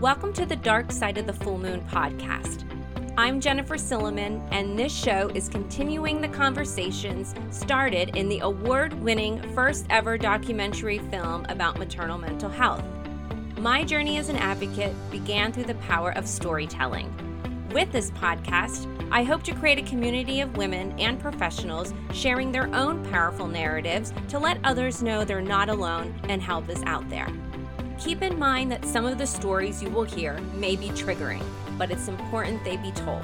Welcome to the Dark Side of the Full Moon podcast. I'm Jennifer Silliman, and this show is continuing the conversations started in the award winning first ever documentary film about maternal mental health. My journey as an advocate began through the power of storytelling. With this podcast, I hope to create a community of women and professionals sharing their own powerful narratives to let others know they're not alone and help is out there. Keep in mind that some of the stories you will hear may be triggering, but it's important they be told.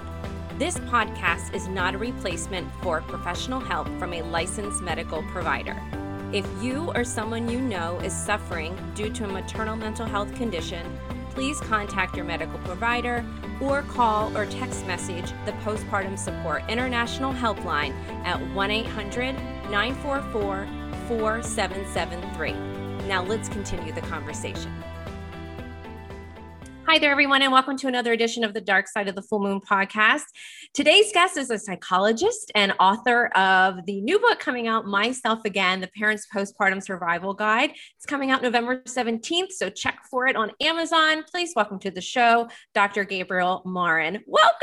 This podcast is not a replacement for professional help from a licensed medical provider. If you or someone you know is suffering due to a maternal mental health condition, please contact your medical provider or call or text message the Postpartum Support International Helpline at 1 800 944 4773. Now let's continue the conversation. Hi there, everyone, and welcome to another edition of the Dark Side of the Full Moon podcast. Today's guest is a psychologist and author of the new book coming out, Myself Again, The Parents Postpartum Survival Guide. It's coming out November 17th, so check for it on Amazon. Please welcome to the show, Dr. Gabriel Marin. Welcome.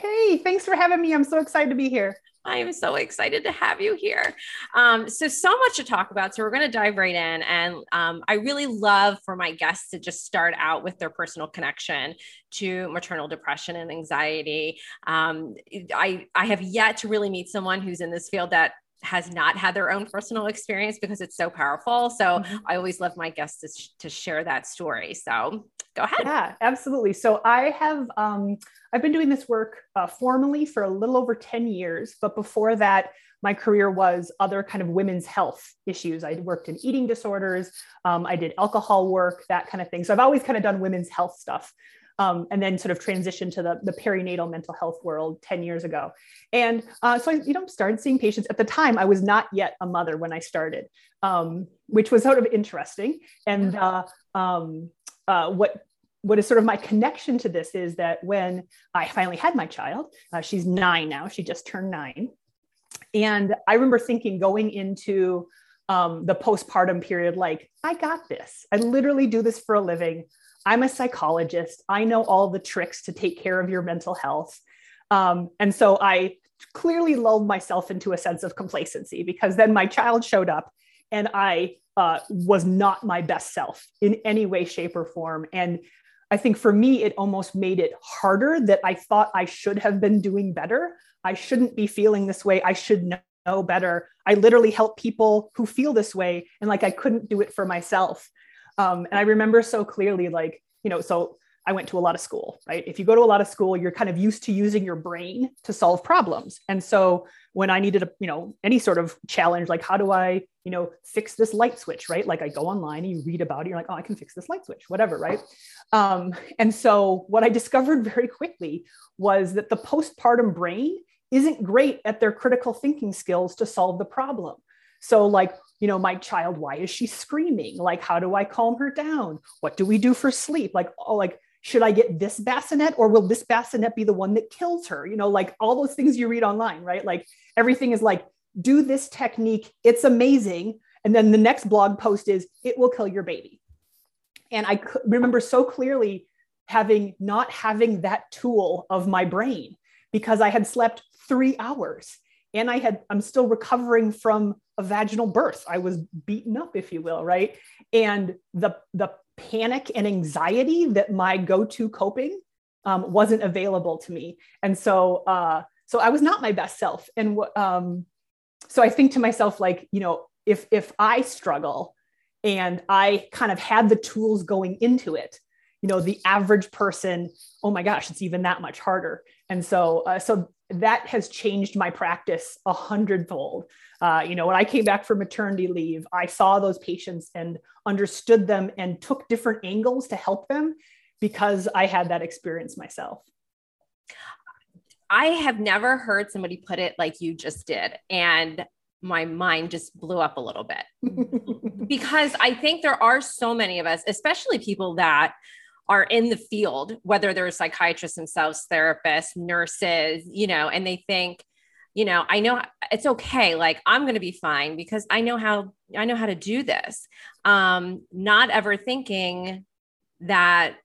Hey, thanks for having me. I'm so excited to be here. I am so excited to have you here. Um, so, so much to talk about. So, we're going to dive right in. And um, I really love for my guests to just start out with their personal connection to maternal depression and anxiety. Um, I, I have yet to really meet someone who's in this field that has not had their own personal experience because it's so powerful. So mm-hmm. I always love my guests to, to share that story. So go ahead. Yeah, absolutely. So I have, um, I've been doing this work uh, formally for a little over 10 years, but before that, my career was other kind of women's health issues. I worked in eating disorders. Um, I did alcohol work, that kind of thing. So I've always kind of done women's health stuff um, and then sort of transitioned to the, the perinatal mental health world 10 years ago. And uh, so I, you know, started seeing patients. At the time, I was not yet a mother when I started, um, which was sort of interesting. And uh, um, uh, what what is sort of my connection to this is that when I finally had my child, uh, she's nine now, she just turned nine. And I remember thinking going into um, the postpartum period, like, I got this. I literally do this for a living. I'm a psychologist. I know all the tricks to take care of your mental health. Um, and so I clearly lulled myself into a sense of complacency because then my child showed up and I uh, was not my best self in any way, shape, or form. And I think for me, it almost made it harder that I thought I should have been doing better. I shouldn't be feeling this way. I should know better. I literally help people who feel this way. And like I couldn't do it for myself. Um, and I remember so clearly, like, you know, so I went to a lot of school, right? If you go to a lot of school, you're kind of used to using your brain to solve problems. And so when I needed a, you know, any sort of challenge, like how do I, you know, fix this light switch, right? Like I go online and you read about it, you're like, oh, I can fix this light switch, whatever, right? Um, and so what I discovered very quickly was that the postpartum brain isn't great at their critical thinking skills to solve the problem. So like you know, my child, why is she screaming? Like, how do I calm her down? What do we do for sleep? Like, oh, like, should I get this bassinet or will this bassinet be the one that kills her? You know, like all those things you read online, right? Like everything is like, do this technique. It's amazing. And then the next blog post is, it will kill your baby. And I remember so clearly having not having that tool of my brain because I had slept three hours and I had, I'm still recovering from a vaginal birth. I was beaten up, if you will, right? And the the panic and anxiety that my go-to coping um, wasn't available to me, and so uh, so I was not my best self. And um, so I think to myself, like, you know, if if I struggle and I kind of had the tools going into it, you know, the average person, oh my gosh, it's even that much harder. And so uh, so that has changed my practice a hundredfold. Uh, you know, when I came back from maternity leave, I saw those patients and understood them and took different angles to help them because I had that experience myself. I have never heard somebody put it like you just did. And my mind just blew up a little bit because I think there are so many of us, especially people that are in the field, whether they're psychiatrists themselves, therapists, nurses, you know, and they think, you know, I know it's okay. Like I'm going to be fine because I know how I know how to do this. Um, not ever thinking that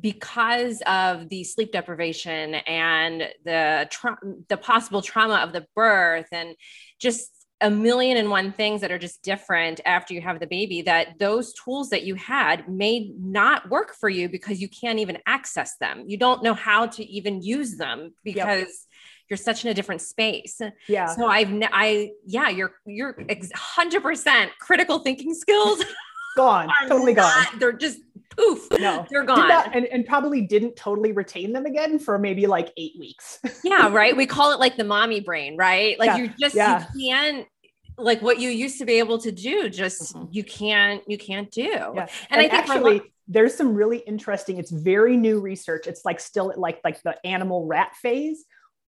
because of the sleep deprivation and the tra- the possible trauma of the birth and just a million and one things that are just different after you have the baby that those tools that you had may not work for you because you can't even access them. You don't know how to even use them because yep. you're such in a different space. Yeah. So i've i yeah you're you're 100% critical thinking skills gone. totally not, gone they're just poof no they're gone not, and, and probably didn't totally retain them again for maybe like eight weeks yeah right we call it like the mommy brain right like yeah. you just yeah. you can't like what you used to be able to do just mm-hmm. you can't you can't do yeah. and, and i think actually there's some really interesting it's very new research it's like still like like the animal rat phase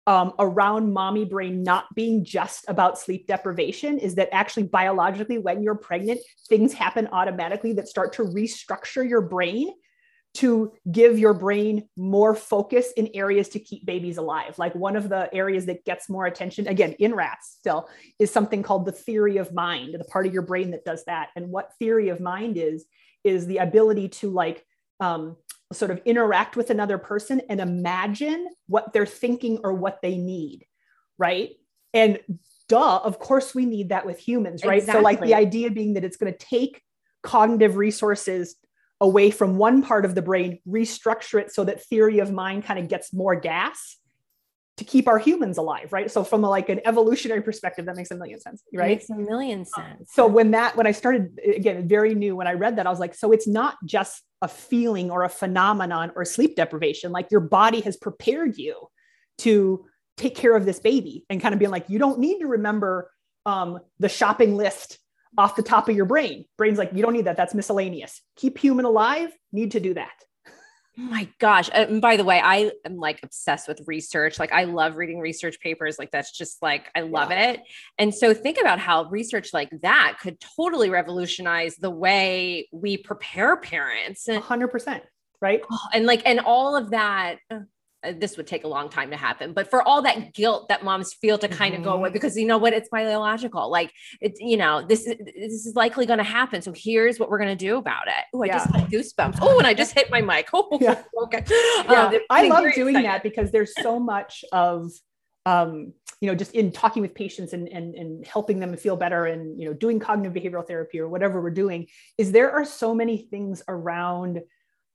um, around mommy brain not being just about sleep deprivation is that actually biologically, when you're pregnant, things happen automatically that start to restructure your brain to give your brain more focus in areas to keep babies alive. Like one of the areas that gets more attention, again, in rats still, is something called the theory of mind, the part of your brain that does that. And what theory of mind is, is the ability to like um, sort of interact with another person and imagine what they're thinking or what they need, right? And duh, of course we need that with humans, right? Exactly. So like the idea being that it's going to take cognitive resources away from one part of the brain, restructure it so that theory of mind kind of gets more gas to keep our humans alive, right? So from a, like an evolutionary perspective, that makes a million sense, right? Makes a million sense. So when that when I started again, very new when I read that, I was like, so it's not just a feeling or a phenomenon or sleep deprivation. Like your body has prepared you to take care of this baby and kind of being like, you don't need to remember um, the shopping list off the top of your brain. Brain's like, you don't need that. That's miscellaneous. Keep human alive, need to do that. My gosh. And by the way, I am like obsessed with research. Like I love reading research papers. Like that's just like I love yeah. it. And so think about how research like that could totally revolutionize the way we prepare parents. 100%, right? Oh, and like and all of that this would take a long time to happen but for all that guilt that moms feel to kind mm-hmm. of go away mm-hmm. because you know what it's biological like it's you know this is this is likely going to happen so here's what we're going to do about it oh i yeah. just had goosebumps oh and i just hit my mic oh yeah. okay yeah. Um, i love doing that because there's so much of um, you know, just in talking with patients and, and, and helping them feel better and, you know, doing cognitive behavioral therapy or whatever we're doing is there are so many things around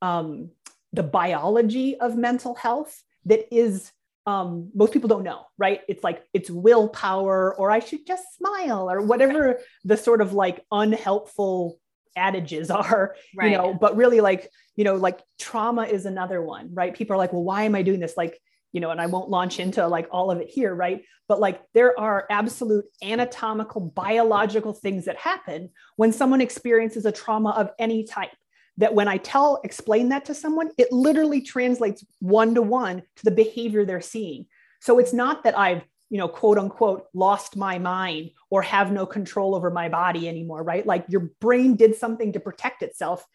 um, the biology of mental health that is um, most people don't know, right? It's like it's willpower, or I should just smile, or whatever the sort of like unhelpful adages are, right. you know. But really, like you know, like trauma is another one, right? People are like, well, why am I doing this? Like, you know, and I won't launch into like all of it here, right? But like there are absolute anatomical, biological things that happen when someone experiences a trauma of any type that when I tell, explain that to someone, it literally translates one to one to the behavior they're seeing. So it's not that I've, you know, quote unquote, lost my mind or have no control over my body anymore, right? Like your brain did something to protect itself.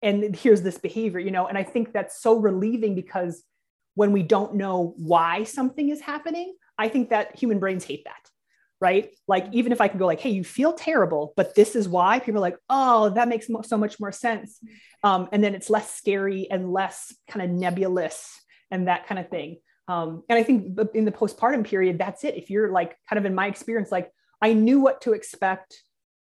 And here's this behavior, you know, and I think that's so relieving because when we don't know why something is happening, I think that human brains hate that right? Like even if I can go like, hey, you feel terrible, but this is why. People are like, oh, that makes so much more sense, um, and then it's less scary and less kind of nebulous and that kind of thing. Um, and I think in the postpartum period, that's it. If you're like kind of in my experience, like I knew what to expect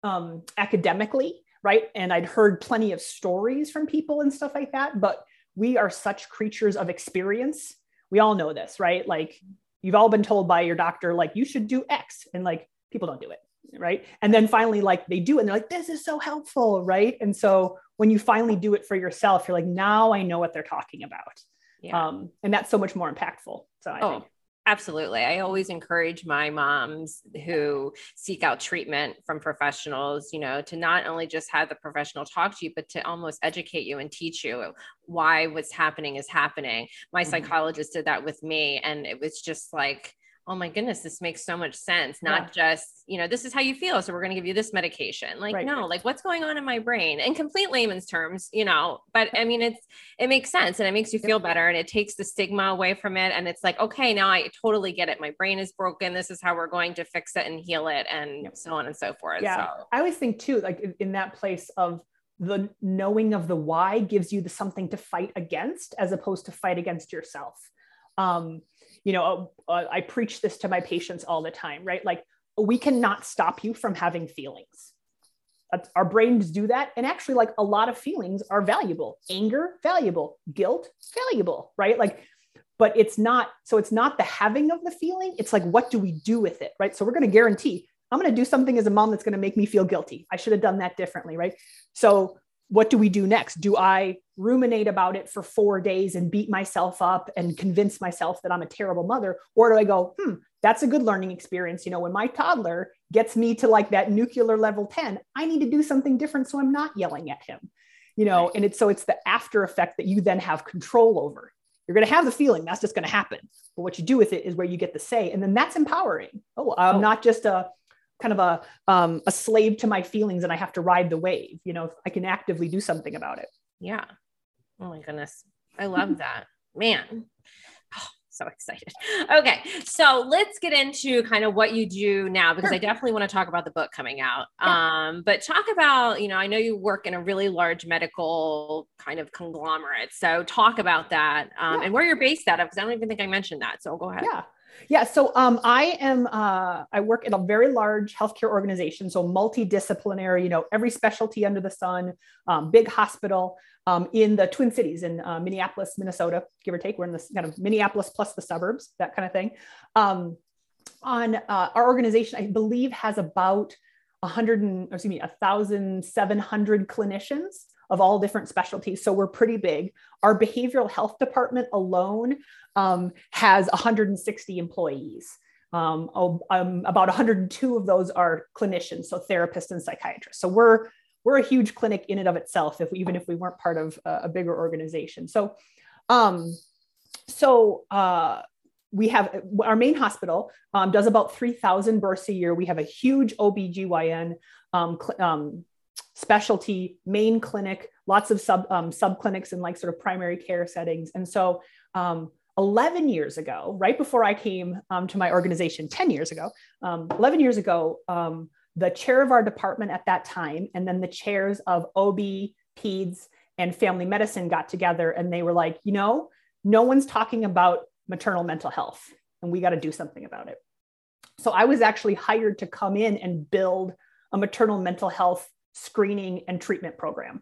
um, academically, right? And I'd heard plenty of stories from people and stuff like that. But we are such creatures of experience. We all know this, right? Like you've all been told by your doctor like you should do x and like people don't do it right and then finally like they do it and they're like this is so helpful right and so when you finally do it for yourself you're like now i know what they're talking about yeah. um, and that's so much more impactful so I oh, think. Absolutely. I always encourage my moms who seek out treatment from professionals, you know, to not only just have the professional talk to you, but to almost educate you and teach you why what's happening is happening. My mm-hmm. psychologist did that with me. And it was just like, oh my goodness, this makes so much sense. Not yeah. just, you know, this is how you feel. So we're going to give you this medication. Like, right. no, like what's going on in my brain in complete layman's terms, you know, but I mean, it's, it makes sense and it makes you feel better and it takes the stigma away from it. And it's like, okay, now I totally get it. My brain is broken. This is how we're going to fix it and heal it and yep. so on and so forth. Yeah. So. I always think too, like in that place of the knowing of the why gives you the something to fight against as opposed to fight against yourself. Um, you know, uh, I preach this to my patients all the time, right? Like, we cannot stop you from having feelings. Our brains do that. And actually, like a lot of feelings are valuable. Anger, valuable. Guilt, valuable, right? Like, but it's not, so it's not the having of the feeling. It's like, what do we do with it, right? So we're going to guarantee I'm going to do something as a mom that's going to make me feel guilty. I should have done that differently, right? So what do we do next? Do I ruminate about it for four days and beat myself up and convince myself that I'm a terrible mother? Or do I go, hmm, that's a good learning experience. You know, when my toddler gets me to like that nuclear level 10, I need to do something different so I'm not yelling at him. You know, and it's so it's the after effect that you then have control over. You're going to have the feeling that's just going to happen. But what you do with it is where you get the say. And then that's empowering. Oh, I'm oh. not just a kind of a um, a slave to my feelings and I have to ride the wave. You know, I can actively do something about it. Yeah. Oh my goodness. I love that. Man. Oh, so excited. Okay. So let's get into kind of what you do now because sure. I definitely want to talk about the book coming out. Yeah. Um, but talk about, you know, I know you work in a really large medical kind of conglomerate. So talk about that um, yeah. and where you're based out of because I don't even think I mentioned that. So go ahead. Yeah. Yeah, so um, I am. Uh, I work at a very large healthcare organization, so multidisciplinary. You know, every specialty under the sun. Um, big hospital um, in the Twin Cities in uh, Minneapolis, Minnesota, give or take. We're in this kind of Minneapolis plus the suburbs, that kind of thing. Um, on uh, our organization, I believe has about 100 and excuse me, 1,700 clinicians of all different specialties. So we're pretty big. Our behavioral health department alone um, has 160 employees. Um, um, about 102 of those are clinicians, so therapists and psychiatrists. So we're we're a huge clinic in and of itself, if even if we weren't part of a, a bigger organization. So, um, so uh, we have our main hospital um, does about 3,000 births a year. We have a huge OBGYN um, um, specialty main clinic, lots of sub um, subclinics and like sort of primary care settings. And so um, 11 years ago, right before I came um, to my organization 10 years ago, um, 11 years ago, um, the chair of our department at that time, and then the chairs of OB, PEDS, and family medicine got together and they were like, you know, no one's talking about maternal mental health, and we got to do something about it. So I was actually hired to come in and build a maternal mental health screening and treatment program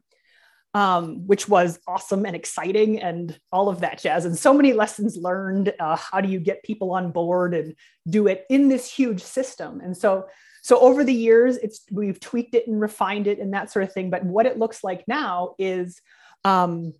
um, which was awesome and exciting and all of that jazz. And so many lessons learned. Uh, how do you get people on board and do it in this huge system? And so, so over the years, it's we've tweaked it and refined it and that sort of thing. But what it looks like now is um,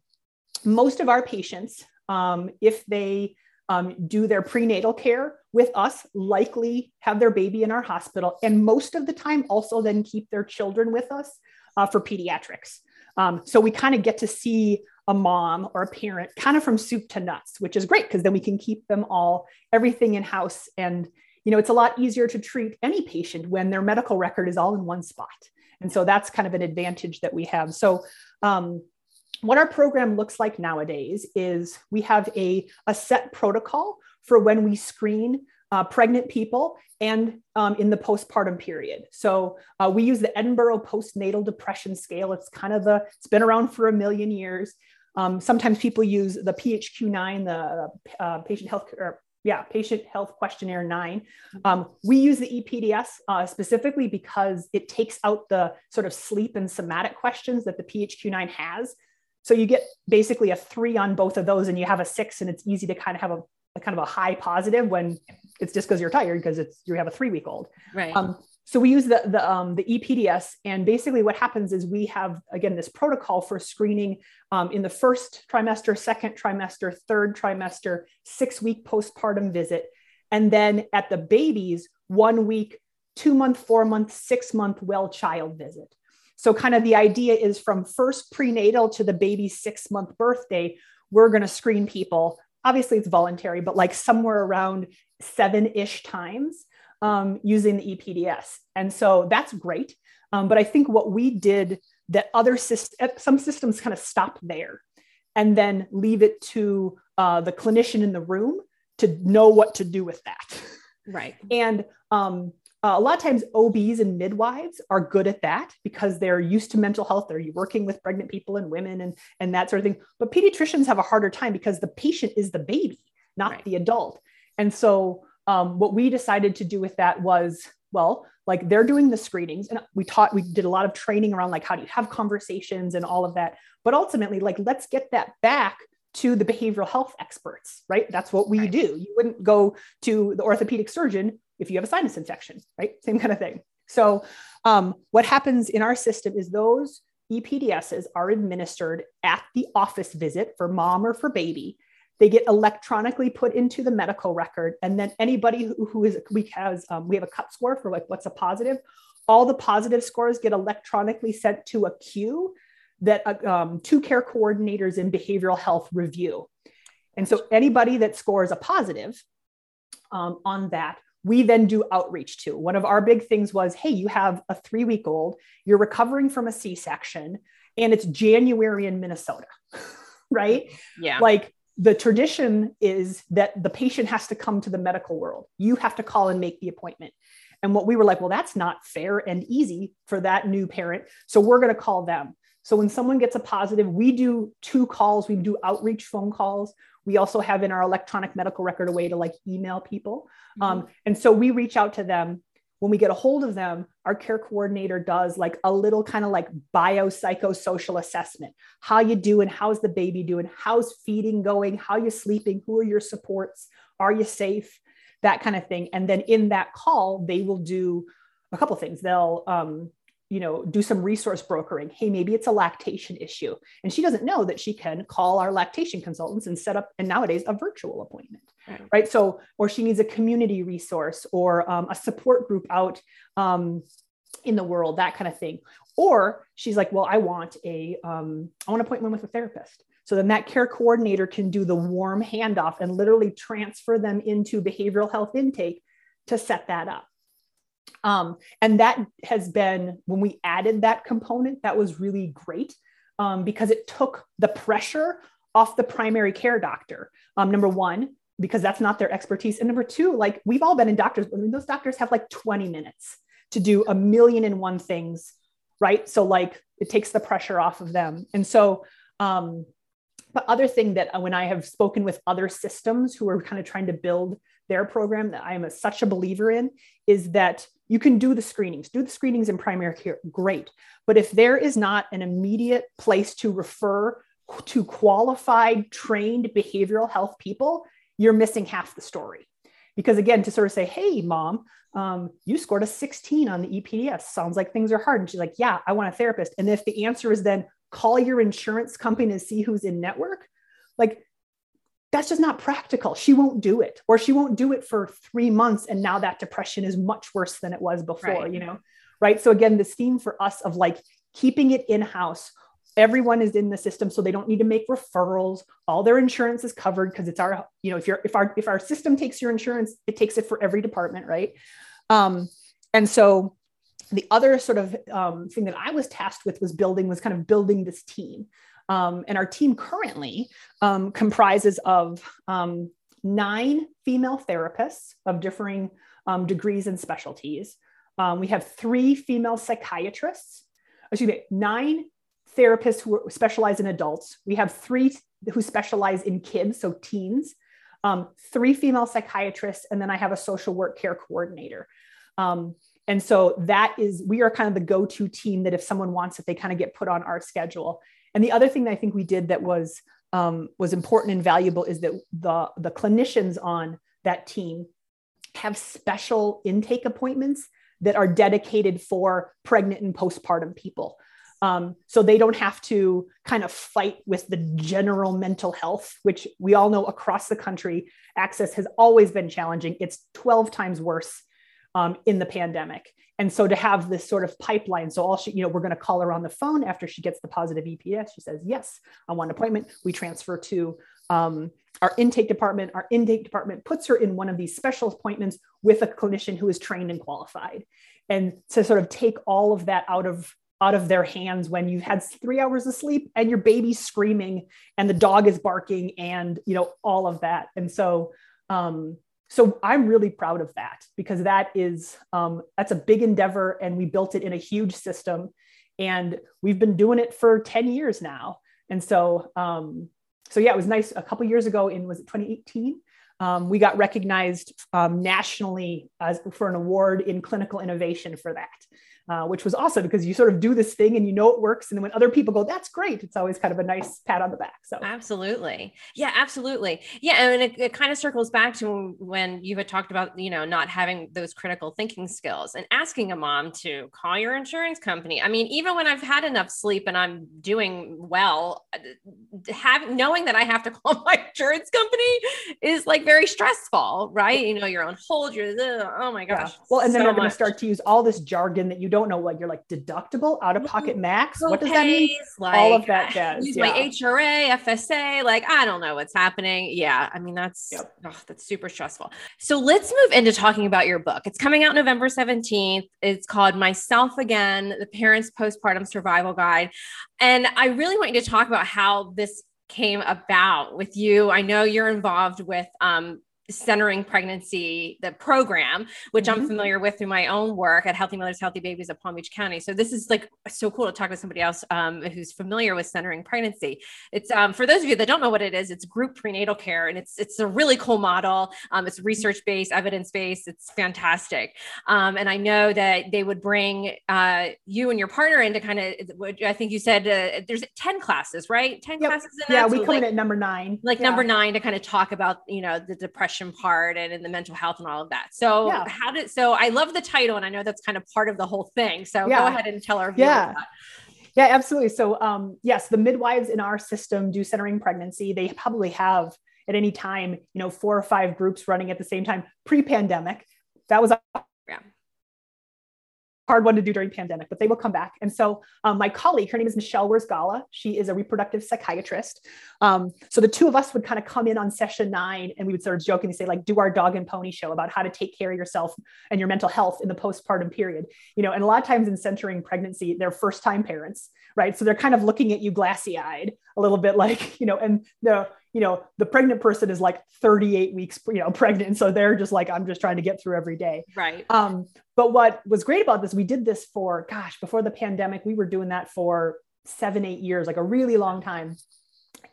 most of our patients, um, if they um, do their prenatal care with us, likely have their baby in our hospital, and most of the time also then keep their children with us uh, for pediatrics. Um, so we kind of get to see a mom or a parent kind of from soup to nuts, which is great because then we can keep them all, everything in house. And, you know, it's a lot easier to treat any patient when their medical record is all in one spot. And so that's kind of an advantage that we have. So, um, what our program looks like nowadays is we have a, a set protocol for when we screen uh, pregnant people and um, in the postpartum period. So uh, we use the Edinburgh Postnatal Depression Scale. It's kind of the, it's been around for a million years. Um, sometimes people use the PHQ-9, the uh, patient health, or, yeah, patient health questionnaire nine. Um, we use the EPDS uh, specifically because it takes out the sort of sleep and somatic questions that the PHQ-9 has. So you get basically a three on both of those and you have a six and it's easy to kind of have a, a kind of a high positive when it's just because you're tired because it's you have a three week old. Right. Um, so we use the the um, the EPDS, and basically what happens is we have again this protocol for screening um, in the first trimester, second trimester, third trimester, six week postpartum visit, and then at the baby's one week, two month, four month, six month well child visit. So kind of the idea is from first prenatal to the baby's six month birthday, we're going to screen people obviously it's voluntary, but like somewhere around seven ish times um, using the EPDS. And so that's great. Um, but I think what we did that other systems, eh, some systems kind of stop there and then leave it to uh, the clinician in the room to know what to do with that. Right. And um, uh, a lot of times OBs and midwives are good at that because they're used to mental health. They're working with pregnant people and women and, and that sort of thing. But pediatricians have a harder time because the patient is the baby, not right. the adult. And so um, what we decided to do with that was, well, like they're doing the screenings and we taught, we did a lot of training around like how do you have conversations and all of that. But ultimately, like let's get that back to the behavioral health experts, right? That's what we right. do. You wouldn't go to the orthopedic surgeon if you have a sinus infection, right? Same kind of thing. So, um, what happens in our system is those EPDSs are administered at the office visit for mom or for baby. They get electronically put into the medical record, and then anybody who, who is we has um, we have a cut score for like what's a positive. All the positive scores get electronically sent to a queue that uh, um, two care coordinators in behavioral health review. And so anybody that scores a positive um, on that we then do outreach to. One of our big things was hey, you have a three week old, you're recovering from a C section, and it's January in Minnesota, right? Yeah. Like the tradition is that the patient has to come to the medical world. You have to call and make the appointment. And what we were like, well, that's not fair and easy for that new parent. So we're going to call them. So when someone gets a positive, we do two calls, we do outreach phone calls. We also have in our electronic medical record a way to like email people. Mm-hmm. Um, and so we reach out to them. When we get a hold of them, our care coordinator does like a little kind of like biopsychosocial assessment. How you doing? How's the baby doing? How's feeding going? How you sleeping? Who are your supports? Are you safe? That kind of thing. And then in that call, they will do a couple things. They'll um, you know do some resource brokering. Hey maybe it's a lactation issue. And she doesn't know that she can call our lactation consultants and set up and nowadays a virtual appointment right, right? so or she needs a community resource or um, a support group out um, in the world that kind of thing. Or she's like well i want a um, I want an appointment with a therapist. So then that care coordinator can do the warm handoff and literally transfer them into behavioral health intake to set that up um, and that has been, when we added that component, that was really great um, because it took the pressure off the primary care doctor. Um, number one, because that's not their expertise. And number two, like we've all been in doctors, I mean, those doctors have like 20 minutes to do a million and one things, right? So, like, it takes the pressure off of them. And so, um, but other thing that uh, when I have spoken with other systems who are kind of trying to build their program that I am a, such a believer in is that you can do the screenings, do the screenings in primary care, great. But if there is not an immediate place to refer to qualified, trained behavioral health people, you're missing half the story. Because again, to sort of say, hey, mom, um, you scored a 16 on the EPDS. Sounds like things are hard. And she's like, yeah, I want a therapist. And if the answer is then call your insurance company to see who's in network, like that's just not practical. She won't do it, or she won't do it for three months. And now that depression is much worse than it was before, right. you know? Right. So, again, this theme for us of like keeping it in house, everyone is in the system so they don't need to make referrals all their insurance is covered because it's our you know if you're if our if our system takes your insurance it takes it for every department right um, and so the other sort of um, thing that i was tasked with was building was kind of building this team um, and our team currently um, comprises of um, nine female therapists of differing um, degrees and specialties. Um, we have three female psychiatrists, excuse me, nine therapists who specialize in adults. We have three who specialize in kids, so teens, um, three female psychiatrists, and then I have a social work care coordinator. and so that is, we are kind of the go to team that if someone wants it, they kind of get put on our schedule. And the other thing that I think we did that was um, was important and valuable is that the the clinicians on that team have special intake appointments that are dedicated for pregnant and postpartum people. Um, so they don't have to kind of fight with the general mental health, which we all know across the country, access has always been challenging. It's 12 times worse um, in the pandemic. And so to have this sort of pipeline, so all she, you know, we're going to call her on the phone after she gets the positive EPS. She says, yes, I want an appointment. We transfer to um, our intake department. Our intake department puts her in one of these special appointments with a clinician who is trained and qualified. And to sort of take all of that out of out of their hands when you've had three hours of sleep and your baby's screaming and the dog is barking and you know all of that and so um, so I'm really proud of that because that is um, that's a big endeavor, and we built it in a huge system, and we've been doing it for 10 years now. And so, um, so yeah, it was nice. A couple years ago, in was it 2018, um, we got recognized um, nationally as for an award in clinical innovation for that. Uh, which was awesome because you sort of do this thing and you know it works. And then when other people go, that's great, it's always kind of a nice pat on the back. So, absolutely. Yeah, absolutely. Yeah. And it, it kind of circles back to when you had talked about, you know, not having those critical thinking skills and asking a mom to call your insurance company. I mean, even when I've had enough sleep and I'm doing well, uh, having knowing that I have to call my insurance company is like very stressful, right? You know, you're on hold, you're, oh my gosh. Yeah. Well, and then so they're going to start to use all this jargon that you don't know what you're like deductible out of pocket max what does that mean? like, all of that jazz use yeah. my hra fsa like i don't know what's happening. Yeah i mean that's yep. oh, that's super stressful. So let's move into talking about your book. It's coming out november 17th it's called myself again the parents postpartum survival guide. And i really want you to talk about how this came about with you. I know you're involved with um, centering pregnancy the program which mm-hmm. i'm familiar with through my own work at healthy mothers healthy babies of palm beach county. So this is like so cool to talk to somebody else um, who's familiar with centering pregnancy. It's um, for those of you that don't know what it is it's group prenatal care and it's it's a really cool model. Um, it's research based evidence based it's fantastic. Um, and i know that they would bring uh, you and your partner into kind of i think you said uh, there's 10 classes right? 10 yep. classes yeah we so come like, in at number nine. like yeah. number nine to kind of talk about you know the depression part and in the mental health and all of that. So yeah. how did so I love the title and I know that's kind of part of the whole thing. So yeah. go ahead and tell our viewers yeah. That. Yeah, absolutely. So um, yes, the midwives in our system do centering pregnancy. They probably have at any time, you know, four or five groups running at the same time pre-pandemic. That was yeah hard one to do during pandemic, but they will come back. And so um, my colleague, her name is Michelle Wurzgala. She is a reproductive psychiatrist. Um, so the two of us would kind of come in on session nine and we would sort of jokingly say like, do our dog and pony show about how to take care of yourself and your mental health in the postpartum period. You know, and a lot of times in centering pregnancy, they're first time parents, right? So they're kind of looking at you glassy eyed a little bit like, you know, and the, you know the pregnant person is like 38 weeks you know pregnant. So they're just like i'm just trying to get through every day. Right. Um but what was great about this we did this for gosh before the pandemic we were doing that for seven eight years like a really long time.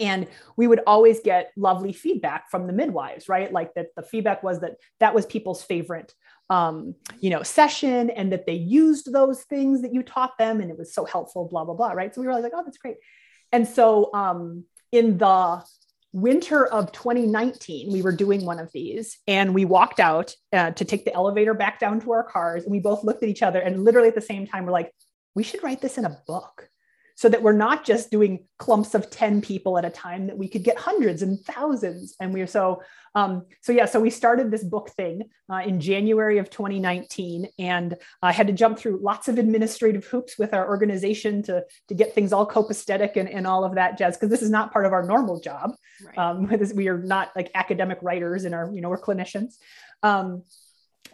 And we would always get lovely feedback from the midwives right? Like that the feedback was that that was people's favorite um, you know session and that they used those things that you taught them and it was so helpful blah blah blah right? So we were like oh that's great. And so um, in the winter of 2019 we were doing one of these and we walked out uh, to take the elevator back down to our cars and we both looked at each other and literally at the same time we're like we should write this in a book so that we're not just doing clumps of 10 people at a time that we could get hundreds and thousands. And we are so um, so yeah so we started this book thing uh, in january of 2019 and i had to jump through lots of administrative hoops with our organization to to get things all copacetic and, and all of that jazz because this is not part of our normal job. Right. um, we are not like academic writers and our you know we're clinicians. Um,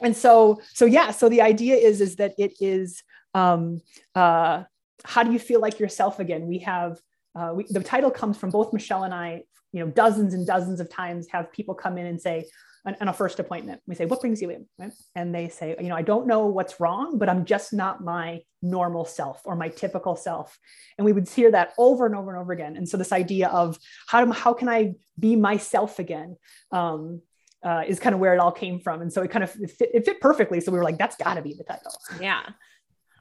and so so yeah so the idea is is that it is um, uh, how do you feel like yourself again? We have uh, we, the title comes from both Michelle and I, you know, dozens and dozens of times have people come in and say, on, on a first appointment, we say, what brings you in? Right? And they say, you know, I don't know what's wrong, but I'm just not my normal self or my typical self. And we would hear that over and over and over again. And so this idea of how, how can I be myself again? Um, uh, is kind of where it all came from. And so it kind of it fit, it fit perfectly. So we were like, that's got to be the title. Yeah.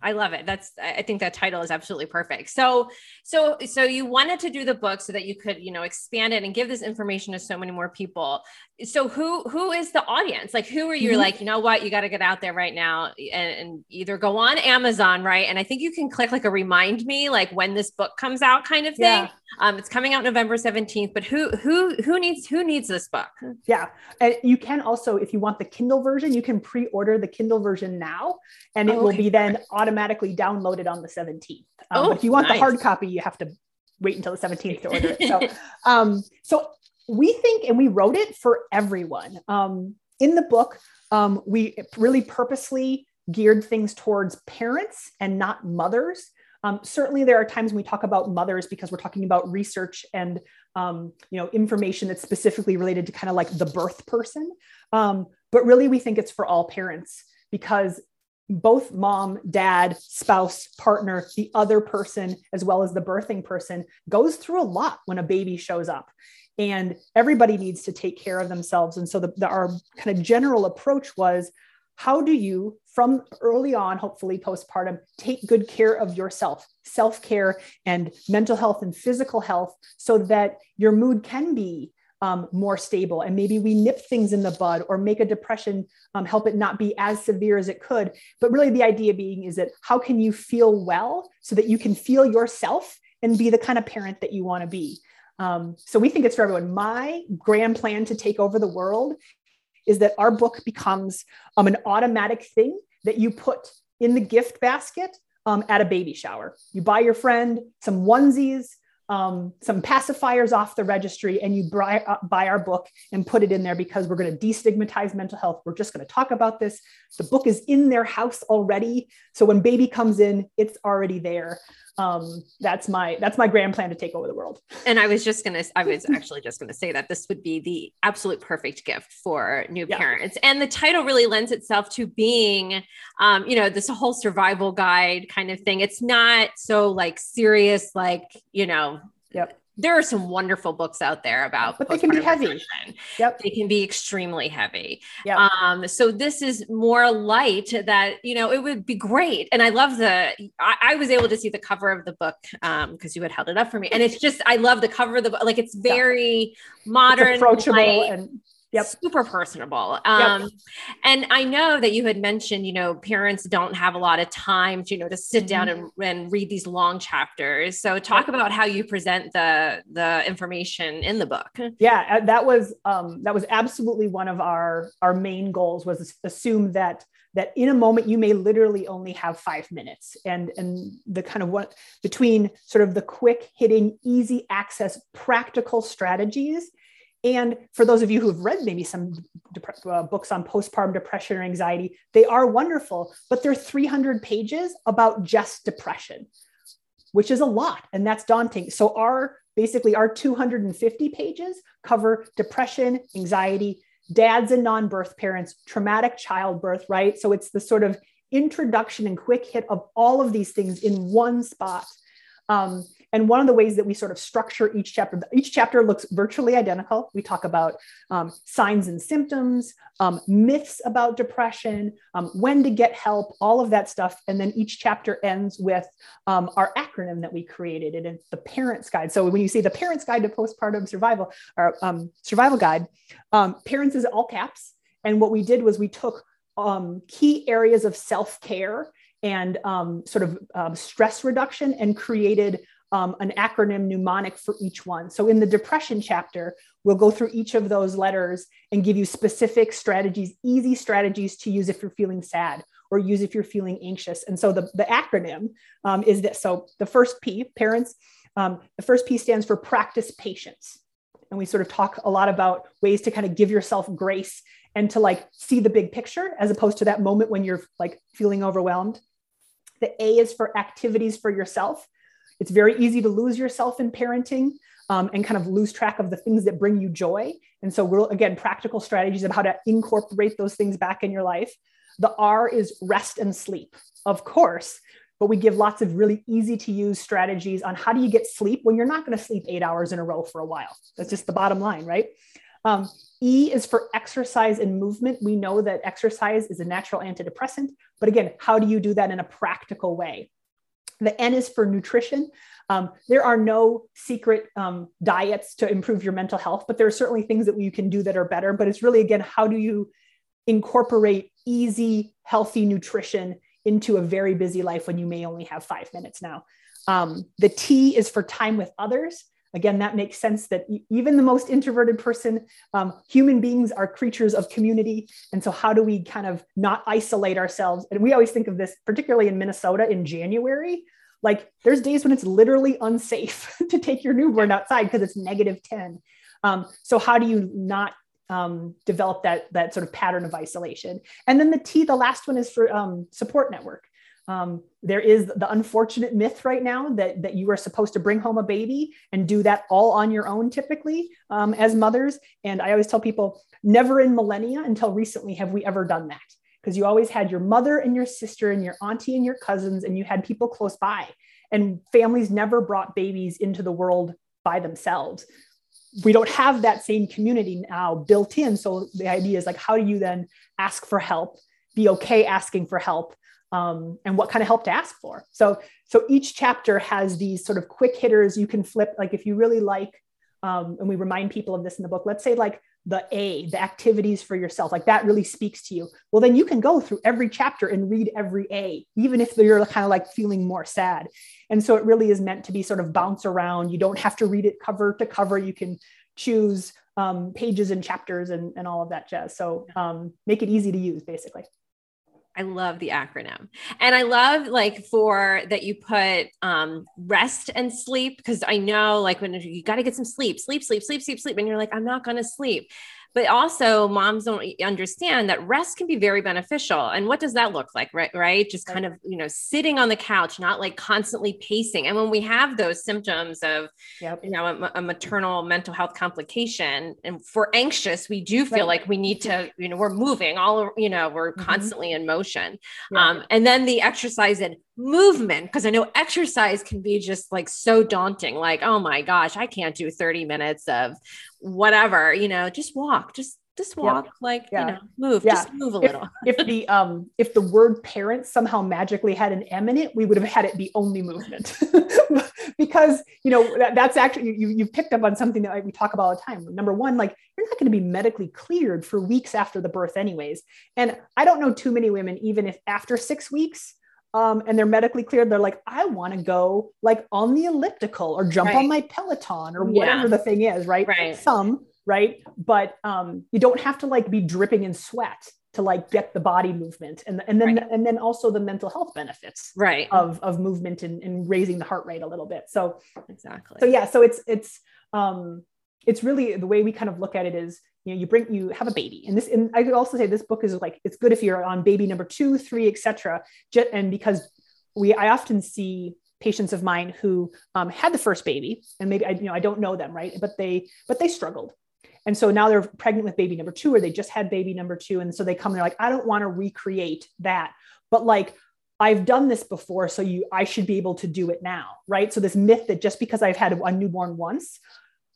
I love it. That's I think that title is absolutely perfect. So so so you wanted to do the book so that you could, you know, expand it and give this information to so many more people. So who who is the audience? Like who are you mm-hmm. like, you know what, you got to get out there right now and, and, either go on Amazon, right? And I think you can click like a remind me like when this book comes out kind of thing. Yeah. Um, it's coming out November 17th, but who who who needs who needs this book? Yeah. And you can also if you want the Kindle version, you can pre-order the Kindle version now and it oh, will be then automatically automatically downloaded on the 17th. Um, oh, if you want nice. the hard copy, you have to wait until the 17th to order it. So, um, so we think, and we wrote it for everyone. Um, in the book, um, we really purposely geared things towards parents and not mothers. Um, certainly, there are times when we talk about mothers because we're talking about research and um, you know information that's specifically related to kind of like the birth person. Um, but really, we think it's for all parents because both mom, dad, spouse, partner, the other person, as well as the birthing person, goes through a lot when a baby shows up. And everybody needs to take care of themselves. And so the, the, our kind of general approach was how do you, from early on, hopefully postpartum, take good care of yourself, self care and mental health and physical health, so that your mood can be um, more stable. And maybe we nip things in the bud or make a depression um, help it not be as severe as it could. But really the idea being is that how can you feel well so that you can feel yourself and be the kind of parent that you want to be? Um, so we think it's for everyone. My grand plan to take over the world is that our book becomes um, an automatic thing that you put in the gift basket um, at a baby shower. You buy your friend some onesies um, some pacifiers off the registry and you buy, uh, buy our book and put it in there because we're going to destigmatize mental health. We're just going to talk about this. The book is in their house already. So when baby comes in, it's already there um, that's my that's my grand plan to take over the world. And i was just gonna i was actually just gonna say that this would be the absolute perfect gift for new yeah. parents. And the title really lends itself to being um, you know this whole survival guide kind of thing. It's not so like serious like you know yep there are some wonderful books out there about but they can be heavy. yep. They can be extremely heavy. Yep. um so this is more light that you know it would be great. And i love the i, I was able to see the cover of the book um because you had held it up for me. And it's just i love the cover of the book. Like it's very yeah. modern it's approachable light. and yep. super personable. Um, yep. And I know that you had mentioned, you know, parents don't have a lot of time to, you know, to sit mm-hmm. down and, and read these long chapters. So talk about how you present the the information in the book. Yeah, uh, that was um, that was absolutely one of our our main goals was assume that that in a moment you may literally only have five minutes and and the kind of what between sort of the quick hitting easy access practical strategies and for those of you who have read maybe some dep- uh, books on postpartum depression or anxiety, they are wonderful, but they're 300 pages about just depression, which is a lot. And that's daunting. So, our basically our 250 pages cover depression, anxiety, dads and non birth parents, traumatic childbirth, right? So, it's the sort of introduction and quick hit of all of these things in one spot. Um, and one of the ways that we sort of structure each chapter, each chapter looks virtually identical. We talk about um, signs and symptoms, um, myths about depression, um, when to get help, all of that stuff. And then each chapter ends with um, our acronym that we created. And it's the Parents Guide. So when you see the Parents Guide to Postpartum Survival or um, Survival Guide, um, parents is all caps. And what we did was we took key areas of self care and um, sort of um, stress reduction and created um, an acronym mnemonic for each one. So in the depression chapter, we'll go through each of those letters and give you specific strategies, easy strategies to use if you're feeling sad or use if you're feeling anxious. And so the, the acronym um, is this. So the first P, parents, um, the first P stands for practice patience. And we sort of talk a lot about ways to kind of give yourself grace and to like see the big picture as opposed to that moment when you're like feeling overwhelmed. The A is for activities for yourself. It's very easy to lose yourself in parenting um, and kind of lose track of the things that bring you joy. And so, we're again, practical strategies of how to incorporate those things back in your life. The R is rest and sleep, of course, but we give lots of really easy to use strategies on how do you get sleep when you're not going to sleep eight hours in a row for a while. That's just the bottom line, right? Um, e is for exercise and movement. We know that exercise is a natural antidepressant, but again, how do you do that in a practical way? The N is for nutrition. Um, there are no secret um, diets to improve your mental health, but there are certainly things that you can do that are better. But it's really, again, how do you incorporate easy, healthy nutrition into a very busy life when you may only have five minutes now? Um, the T is for time with others. Again, that makes sense that even the most introverted person, um, human beings are creatures of community. And so, how do we kind of not isolate ourselves? And we always think of this, particularly in Minnesota in January. Like, there's days when it's literally unsafe to take your newborn outside because it's negative 10. Um, so, how do you not um, develop that, that sort of pattern of isolation? And then the T, the last one is for um, support network. Um, there is the unfortunate myth right now that, that you are supposed to bring home a baby and do that all on your own, typically, um, as mothers. And I always tell people never in millennia until recently have we ever done that. Because you always had your mother and your sister and your auntie and your cousins, and you had people close by. And families never brought babies into the world by themselves. We don't have that same community now built in. So the idea is like, how do you then ask for help, be okay asking for help, um, and what kind of help to ask for. So, so each chapter has these sort of quick hitters you can flip. Like if you really like, um, and we remind people of this in the book. Let's say like the A, the activities for yourself, like that really speaks to you. Well, then you can go through every chapter and read every A, even if you're kind of like feeling more sad. And so it really is meant to be sort of bounce around. You don't have to read it cover to cover. You can choose um, pages and chapters and, and all of that jazz. So um, make it easy to use, basically. I love the acronym. And I love like for that you put um, rest and sleep because I know like when you got to get some sleep, sleep, sleep, sleep, sleep, sleep. And you're like, I'm not going to sleep but also moms don't understand that rest can be very beneficial and what does that look like right right just kind of you know sitting on the couch not like constantly pacing and when we have those symptoms of yep. you know a, a, maternal mental health complication and for anxious we do feel right. like we need to you know we're moving all you know we're mm-hmm. constantly in motion yeah. um, and then the exercise and movement because i know exercise can be just like so daunting like oh my gosh i can't do 30 minutes of whatever you know just walk just just walk yep. like yeah. you know move yeah. just move a if, little if the um if the word parents somehow magically had an m in it we would have had it be only movement because you know that, that's actually you you've picked up on something that we talk about all the time number one like you're not going to be medically cleared for weeks after the birth anyways and i don't know too many women even if after six weeks um, and they're medically cleared, they're like, I want to go like on the elliptical or jump right. on my Peloton or whatever yeah. the thing is, right? Right. Some, right? But um, you don't have to like be dripping in sweat to like get the body movement and, and then right. and then also the mental health benefits right of, of movement and, and raising the heart rate a little bit so exactly so yeah so it's it's um it's really the way we kind of look at it is you know you bring you have a baby. And this and i could also say this book is like it's good if you're on baby number two three etc and because we i often see patients of mine who um, had the first baby and maybe i you know i don't know them right? But they but they struggled. And so now they're pregnant with baby number two or they just had baby number two. And so they come and they're like i don't want to recreate that. But like I've done this before, so you I should be able to do it now, right? So this myth that just because I've had a newborn once,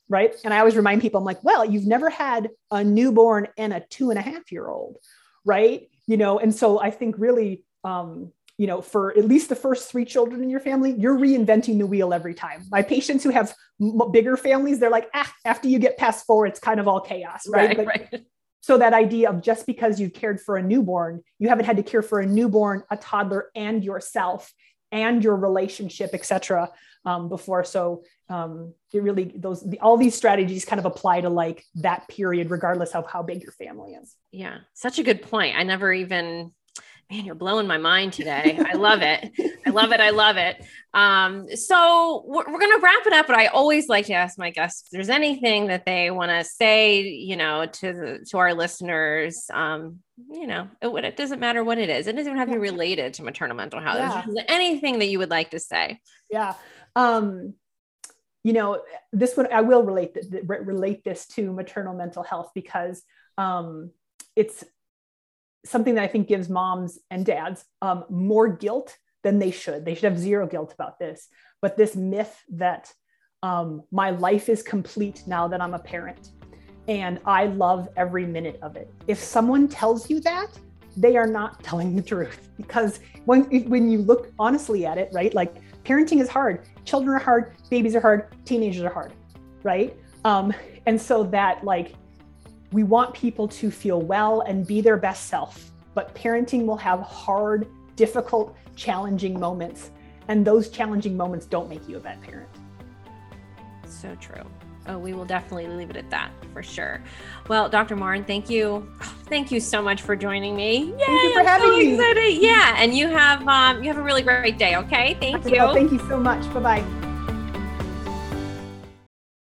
right? And I always remind people, I'm like, well, you've never had a newborn and a two and a half year old, right? You know, and so I think really, um, you know, for at least the first three children in your family, you're reinventing the wheel every time. My patients who have m- bigger families, they're like, ah, after you get past four, it's kind of all chaos, right? right, but, right. So that idea of just because you've cared for a newborn, you haven't had to care for a newborn, a toddler, and yourself and your relationship, et cetera, um, before. So um, it really those the, all these strategies kind of apply to like that period, regardless of how big your family is. Yeah, such a good point. I never even man, you're blowing my mind today. I love it. I love it. I love it. Um, so we're, we're going to wrap it up, but I always like to ask my guests if there's anything that they want to say, you know, to the, to our listeners. Um, you know, it, it, doesn't matter what it is. It doesn't have to be related to maternal mental health. Yeah. anything that you would like to say. Yeah. Um, you know, this one I will relate th- relate this to maternal mental health because um, it's something that I think gives moms and dads um, more guilt than they should. They should have zero guilt about this. But this myth that um, my life is complete now that I'm a parent and I love every minute of it. If someone tells you that, they are not telling the truth because when when you look honestly at it, right? Like parenting is hard. Children are hard. Babies are hard. Teenagers are hard, right? Um, and so that like we want people to feel well and be their best self, but parenting will have hard, difficult, challenging moments. And those challenging moments don't make you a bad parent. So true. Oh, we will definitely leave it at that for sure. Well, Dr. Martin, thank you. Thank you so much for joining me. Yay, thank you for I'm having so me. Excited. Yeah, and you have um, you have a really great day. Okay, thank you. Well, thank you so much. Bye bye.